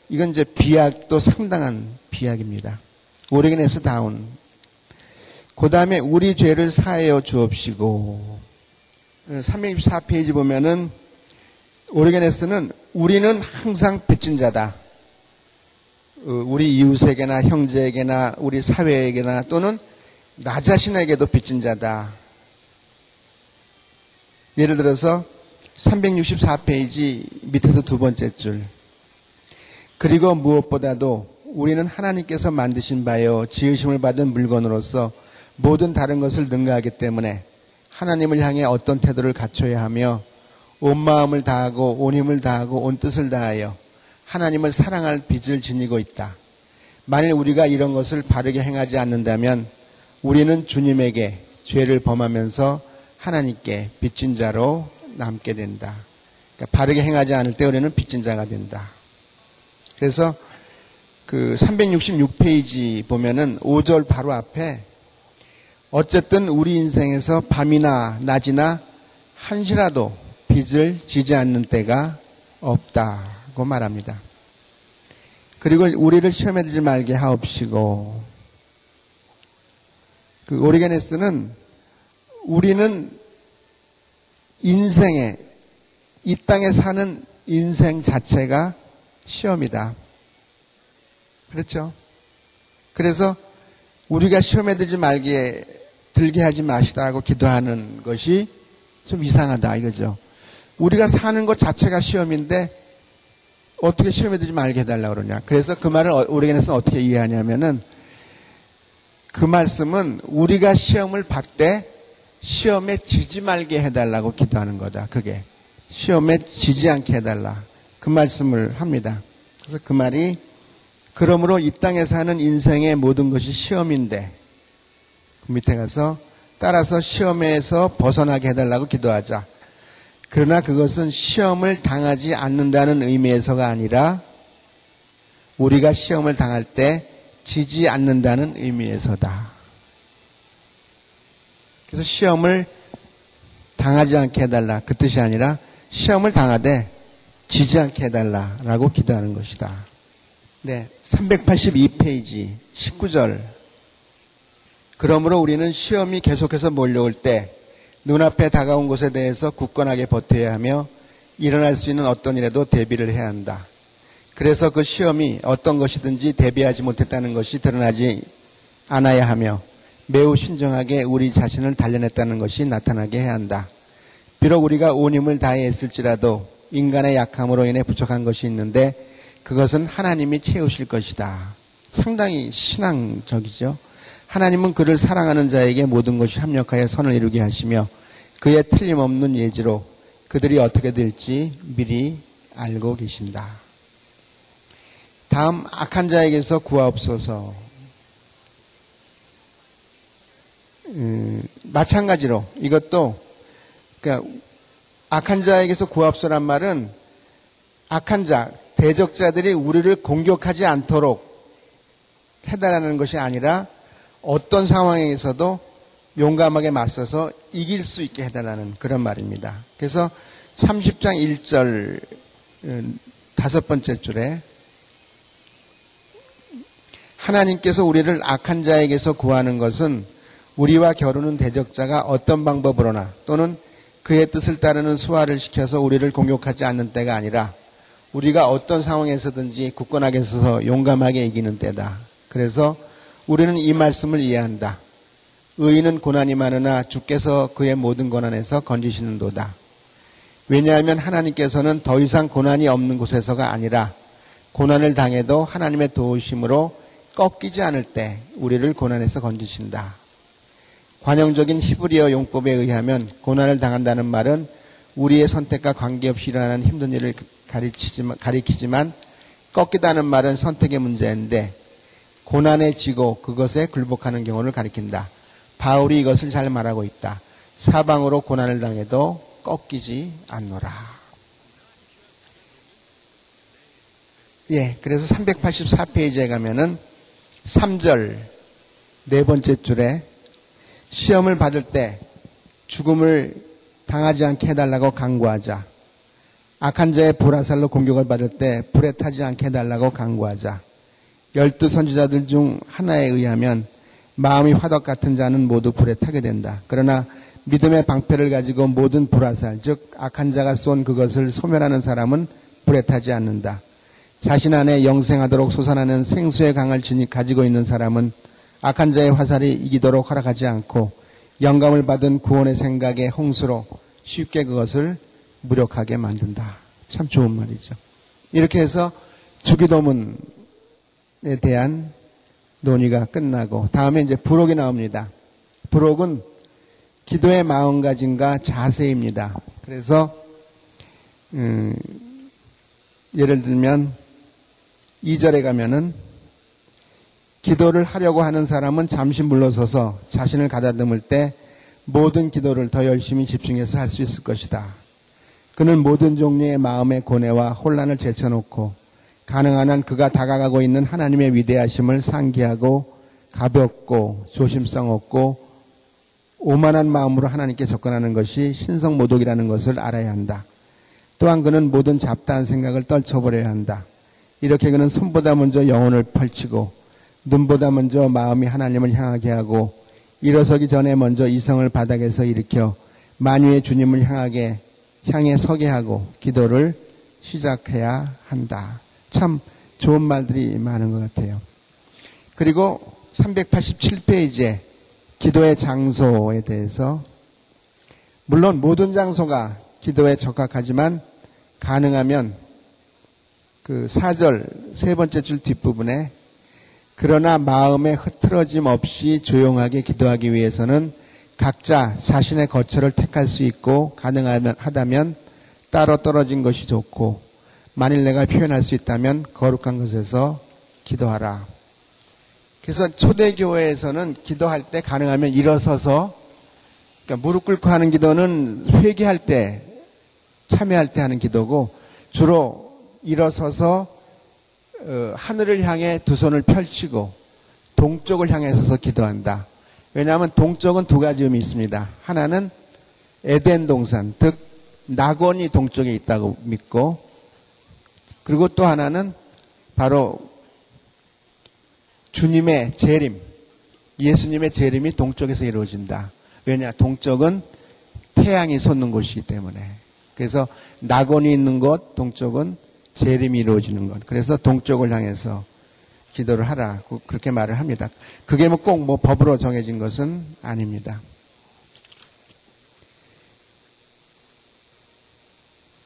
Speaker 1: 이건 이제 비약도 상당한 비약입니다. 오레겐에서 다운. 그 다음에 우리 죄를 사하여 주옵시고 364페이지 보면은 오레겐에서는 우리는 항상 빚진 자다. 어, 우리 이웃에게나 형제에게나 우리 사회에게나 또는 나 자신에게도 빚진 자다. 예를 들어서 364페이지 밑에서 두 번째 줄. 그리고 무엇보다도 우리는 하나님께서 만드신 바요 지으심을 받은 물건으로서 모든 다른 것을 능가하기 때문에 하나님을 향해 어떤 태도를 갖춰야 하며 온 마음을 다하고 온 힘을 다하고 온 뜻을 다하여 하나님을 사랑할 빚을 지니고 있다. 만일 우리가 이런 것을 바르게 행하지 않는다면 우리는 주님에게 죄를 범하면서 하나님께 빚진 자로 남게 된다. 그러니까 바르게 행하지 않을 때 우리는 빚진 자가 된다. 그래서 그 366페이지 보면은 5절 바로 앞에 어쨌든 우리 인생에서 밤이나 낮이나 한시라도 빚을 지지 않는 때가 없다 고 말합니다. 그리고 우리를 시험에 들지 말게 하옵시고 그 오리게네스는 우리는 인생에 이 땅에 사는 인생 자체가 시험이다. 그렇죠? 그래서 우리가 시험에 들지 말게 들게 하지 마시다고 기도하는 것이 좀 이상하다 이거죠. 우리가 사는 것 자체가 시험인데 어떻게 시험에 들지 말게 해달라 그러냐. 그래서 그 말을 오래겐에서 어떻게 이해하냐면은 그 말씀은 우리가 시험을 받되 시험에 지지 말게 해달라고 기도하는 거다. 그게 시험에 지지 않게 해달라. 그 말씀을 합니다. 그래서 그 말이 그러므로 이 땅에 사는 인생의 모든 것이 시험인데 그 밑에 가서 따라서 시험에서 벗어나게 해달라고 기도하자. 그러나 그것은 시험을 당하지 않는다는 의미에서가 아니라 우리가 시험을 당할 때 지지 않는다는 의미에서다. 그래서 시험을 당하지 않게 해달라. 그 뜻이 아니라 시험을 당하되 지지 않게 해달라 라고 기도하는 것이다. 네. 382페이지 19절. 그러므로 우리는 시험이 계속해서 몰려올 때 눈앞에 다가온 것에 대해서 굳건하게 버텨야 하며 일어날 수 있는 어떤 일에도 대비를 해야 한다. 그래서 그 시험이 어떤 것이든지 대비하지 못했다는 것이 드러나지 않아야 하며 매우 신중하게 우리 자신을 단련했다는 것이 나타나게 해야 한다. 비록 우리가 온 힘을 다해 했을지라도 인간의 약함으로 인해 부족한 것이 있는데 그것은 하나님이 채우실 것이다. 상당히 신앙적이죠. 하나님은 그를 사랑하는 자에게 모든 것이 합력하여 선을 이루게 하시며 그의 틀림없는 예지로 그들이 어떻게 될지 미리 알고 계신다. 다음 악한 자에게서 구하옵소서. 음, 마찬가지로 이것도 그러니까 악한 자에게서 구합소란 말은 악한 자, 대적자들이 우리를 공격하지 않도록 해달라는 것이 아니라 어떤 상황에서도 용감하게 맞서서 이길 수 있게 해달라는 그런 말입니다. 그래서 30장 1절 음, 다섯 번째 줄에 하나님께서 우리를 악한 자에게서 구하는 것은 우리와 겨루는 대적자가 어떤 방법으로나 또는 그의 뜻을 따르는 수화를 시켜서 우리를 공격하지 않는 때가 아니라 우리가 어떤 상황에서든지 굳건하게 서서 용감하게 이기는 때다. 그래서 우리는 이 말씀을 이해한다. 의인은 고난이 많으나 주께서 그의 모든 고난에서 건지시는도다. 왜냐하면 하나님께서는 더 이상 고난이 없는 곳에서가 아니라 고난을 당해도 하나님의 도우심으로 꺾이지 않을 때 우리를 고난에서 건지신다. 관용적인 히브리어 용법에 의하면 고난을 당한다는 말은 우리의 선택과 관계없이 일어나는 힘든 일을 가리키지만, 가리키지만 꺾이다는 말은 선택의 문제인데 고난에 지고 그것에 굴복하는 경우를 가리킨다. 바울이 이것을 잘 말하고 있다. 사방으로 고난을 당해도 꺾이지 않노라. 예, 그래서 384페이지에 가면은 3절 네 번째 줄에 시험을 받을 때 죽음을 당하지 않게 해달라고 강구하자. 악한 자의 불화살로 공격을 받을 때 불에 타지 않게 해달라고 강구하자. 열두 선지자들 중 하나에 의하면 마음이 화덕 같은 자는 모두 불에 타게 된다. 그러나 믿음의 방패를 가지고 모든 불화살, 즉 악한 자가 쏜 그것을 소멸하는 사람은 불에 타지 않는다. 자신 안에 영생하도록 솟아나는 생수의 강을 지니 가지고 있는 사람은 악한 자의 화살이 이기도록 허락하지 않고 영감을 받은 구원의 생각에 홍수로 쉽게 그것을 무력하게 만든다. 참 좋은 말이죠. 이렇게 해서 주기도문에 대한 논의가 끝나고 다음에 이제 부록이 나옵니다. 부록은 기도의 마음가짐과 자세입니다. 그래서 음, 예를 들면 2절에 가면은 기도를 하려고 하는 사람은 잠시 물러서서 자신을 가다듬을 때 모든 기도를 더 열심히 집중해서 할 수 있을 것이다. 그는 모든 종류의 마음의 고뇌와 혼란을 제쳐놓고 가능한 한 그가 다가가고 있는 하나님의 위대하심을 상기하고 가볍고 조심성 없고 오만한 마음으로 하나님께 접근하는 것이 신성 모독이라는 것을 알아야 한다. 또한 그는 모든 잡다한 생각을 떨쳐버려야 한다. 이렇게 그는 손보다 먼저 영혼을 펼치고 눈보다 먼저 마음이 하나님을 향하게 하고 일어서기 전에 먼저 이성을 바닥에서 일으켜 만유의 주님을 향하게 향해 서게 하고 기도를 시작해야 한다. 참 좋은 말들이 많은 것 같아요. 그리고 387페이지에 기도의 장소에 대해서 물론 모든 장소가 기도에 적합하지만 가능하면 그 4절 세 번째 줄 뒷부분에 그러나 마음의 흐트러짐 없이 조용하게 기도하기 위해서는 각자 자신의 거처를 택할 수 있고 가능하면 하다면 따로 떨어진 것이 좋고 만일 내가 표현할 수 있다면 거룩한 곳에서 기도하라. 그래서 초대교회에서는 기도할 때 가능하면 일어서서 그러니까 무릎 꿇고 하는 기도는 회개할 때 참여할 때 하는 기도고 주로 일어서서 어, 하늘을 향해 두 손을 펼치고 동쪽을 향해 서서 기도한다. 왜냐하면 동쪽은 두 가지 의미 있습니다. 하나는 에덴 동산, 즉 낙원이 동쪽에 있다고 믿고 그리고 또 하나는 바로 주님의 재림, 예수님의 재림이 동쪽에서 이루어진다. 왜냐? 동쪽은 태양이 솟는 곳이기 때문에. 그래서 낙원이 있는 곳, 동쪽은 재림이 이루어지는 것. 그래서 동쪽을 향해서 기도를 하라. 그렇게 말을 합니다. 그게 뭐 꼭뭐 뭐 법으로 정해진 것은 아닙니다.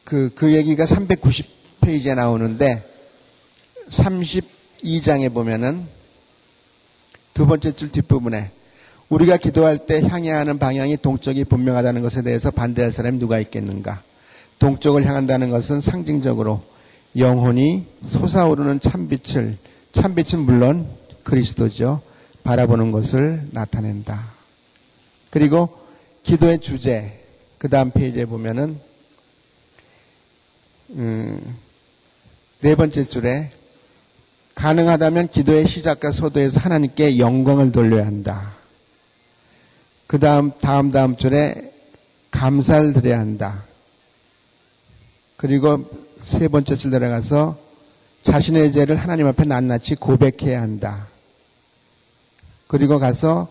Speaker 1: 그, 그 얘기가 390 페이지에 나오는데 32장에 보면은 두 번째 줄 뒷부분에 우리가 기도할 때 향해야 하는 방향이 동쪽이 분명하다는 것에 대해서 반대할 사람이 누가 있겠는가? 동쪽을 향한다는 것은 상징적으로 영혼이 솟아오르는 참빛을 참빛은 물론 그리스도죠. 바라보는 것을 나타낸다. 그리고 기도의 주제 그 다음 페이지에 보면은 음, 네 번째 줄에 가능하다면 기도의 시작과 소도에서 하나님께 영광을 돌려야 한다. 그 다음 다음 다음 줄에 감사를 드려야 한다. 그리고 세 번째 줄 내려가서 자신의 죄를 하나님 앞에 낱낱이 고백해야 한다. 그리고 가서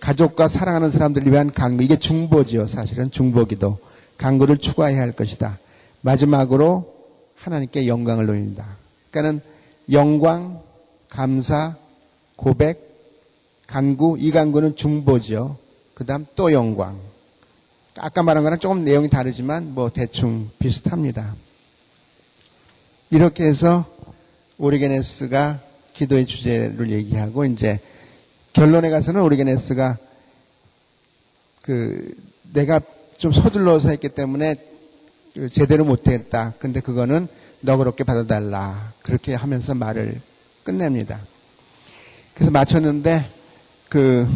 Speaker 1: 가족과 사랑하는 사람들을 위한 강구 이게 중보지요 사실은 중보기도 강구를 추가해야 할 것이다. 마지막으로 하나님께 영광을 돌린다. 그러니까는 영광, 감사, 고백, 간구, 이 간구는 중보지요. 그 다음 또 영광. 아까 말한 거랑 조금 내용이 다르지만 뭐 대충 비슷합니다. 이렇게 해서 오리게네스가 기도의 주제를 얘기하고 이제 결론에 가서는 오리게네스가 그 내가 좀 서둘러서 했기 때문에 그 제대로 못했다. 근데 그거는 너그럽게 받아달라. 그렇게 하면서 말을 끝냅니다. 그래서 마쳤는데 그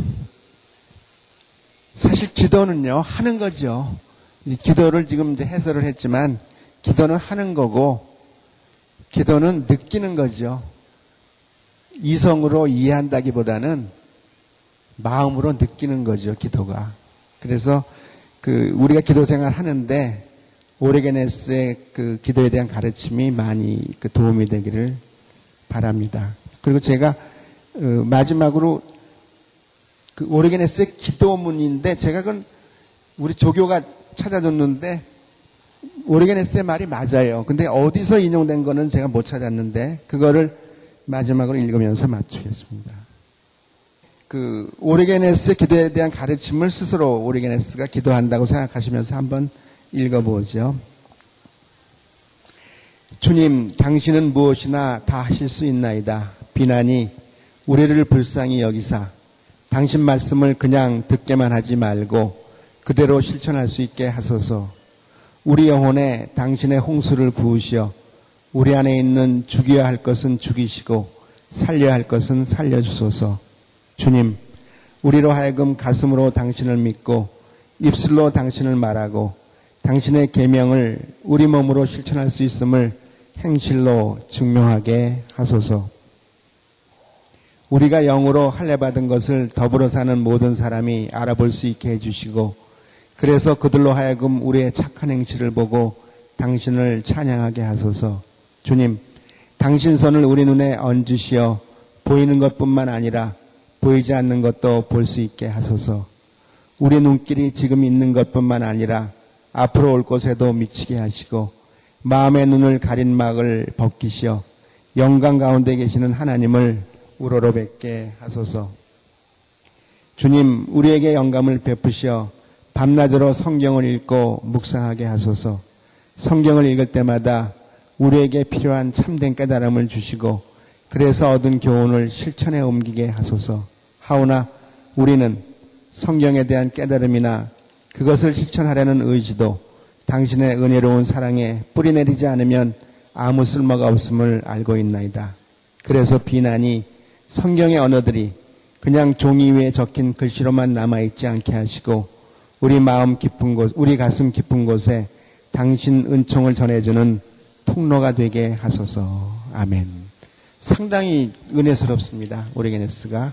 Speaker 1: 사실 기도는요 하는 거죠. 기도를 지금 이제 해설을 했지만 기도는 하는 거고 기도는 느끼는 거죠. 이성으로 이해한다기보다는 마음으로 느끼는 거죠. 기도가. 그래서 그 우리가 기도 생활 하는데 오레게네스의 그 기도에 대한 가르침이 많이 그 도움이 되기를 바랍니다. 그리고 제가 어 마지막으로 그 오레게네스의 기도문인데 제가 그건 우리 조교가 찾아줬는데 오레게네스의 말이 맞아요. 근데 어디서 인용된 거는 제가 못 찾았는데 그거를 마지막으로 읽으면서 마치겠습니다. 그 오리게네스의 기도에 대한 가르침을 스스로 오리게네스가 기도한다고 생각하시면서 한번 읽어보죠. 주님, 당신은 무엇이나 다 하실 수 있나이다. 비난이 우리를 불쌍히 여기사 당신 말씀을 그냥 듣게만 하지 말고 그대로 실천할 수 있게 하소서. 우리 영혼에 당신의 홍수를 부으시어 우리 안에 있는 죽여야 할 것은 죽이시고 살려야 할 것은 살려주소서. 주님, 우리로 하여금 가슴으로 당신을 믿고 입술로 당신을 말하고 당신의 계명을 우리 몸으로 실천할 수 있음을 행실로 증명하게 하소서. 우리가 영으로 할례 받은 것을 더불어 사는 모든 사람이 알아볼 수 있게 해주시고 그래서 그들로 하여금 우리의 착한 행실을 보고 당신을 찬양하게 하소서. 주님, 당신 선을 우리 눈에 얹으시어 보이는 것뿐만 아니라 보이지 않는 것도 볼 수 있게 하소서. 우리 눈길이 지금 있는 것뿐만 아니라 앞으로 올 곳에도 미치게 하시고 마음의 눈을 가린 막을 벗기시어 영광 가운데 계시는 하나님을 우러러 뵙게 하소서. 주님, 우리에게 영감을 베푸시어 밤낮으로 성경을 읽고 묵상하게 하소서. 성경을 읽을 때마다 우리에게 필요한 참된 깨달음을 주시고 그래서 얻은 교훈을 실천에 옮기게 하소서. 하오나 우리는 성경에 대한 깨달음이나 그것을 실천하려는 의지도 당신의 은혜로운 사랑에 뿌리내리지 않으면 아무 쓸모가 없음을 알고 있나이다. 그래서 비난이 성경의 언어들이 그냥 종이 위에 적힌 글씨로만 남아있지 않게 하시고 우리 마음 깊은 곳, 우리 가슴 깊은 곳에 당신 은총을 전해주는 통로가 되게 하소서. 아멘. 상당히 은혜스럽습니다. 오리게네스가.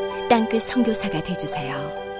Speaker 2: 땅끝 성교사가 되주세요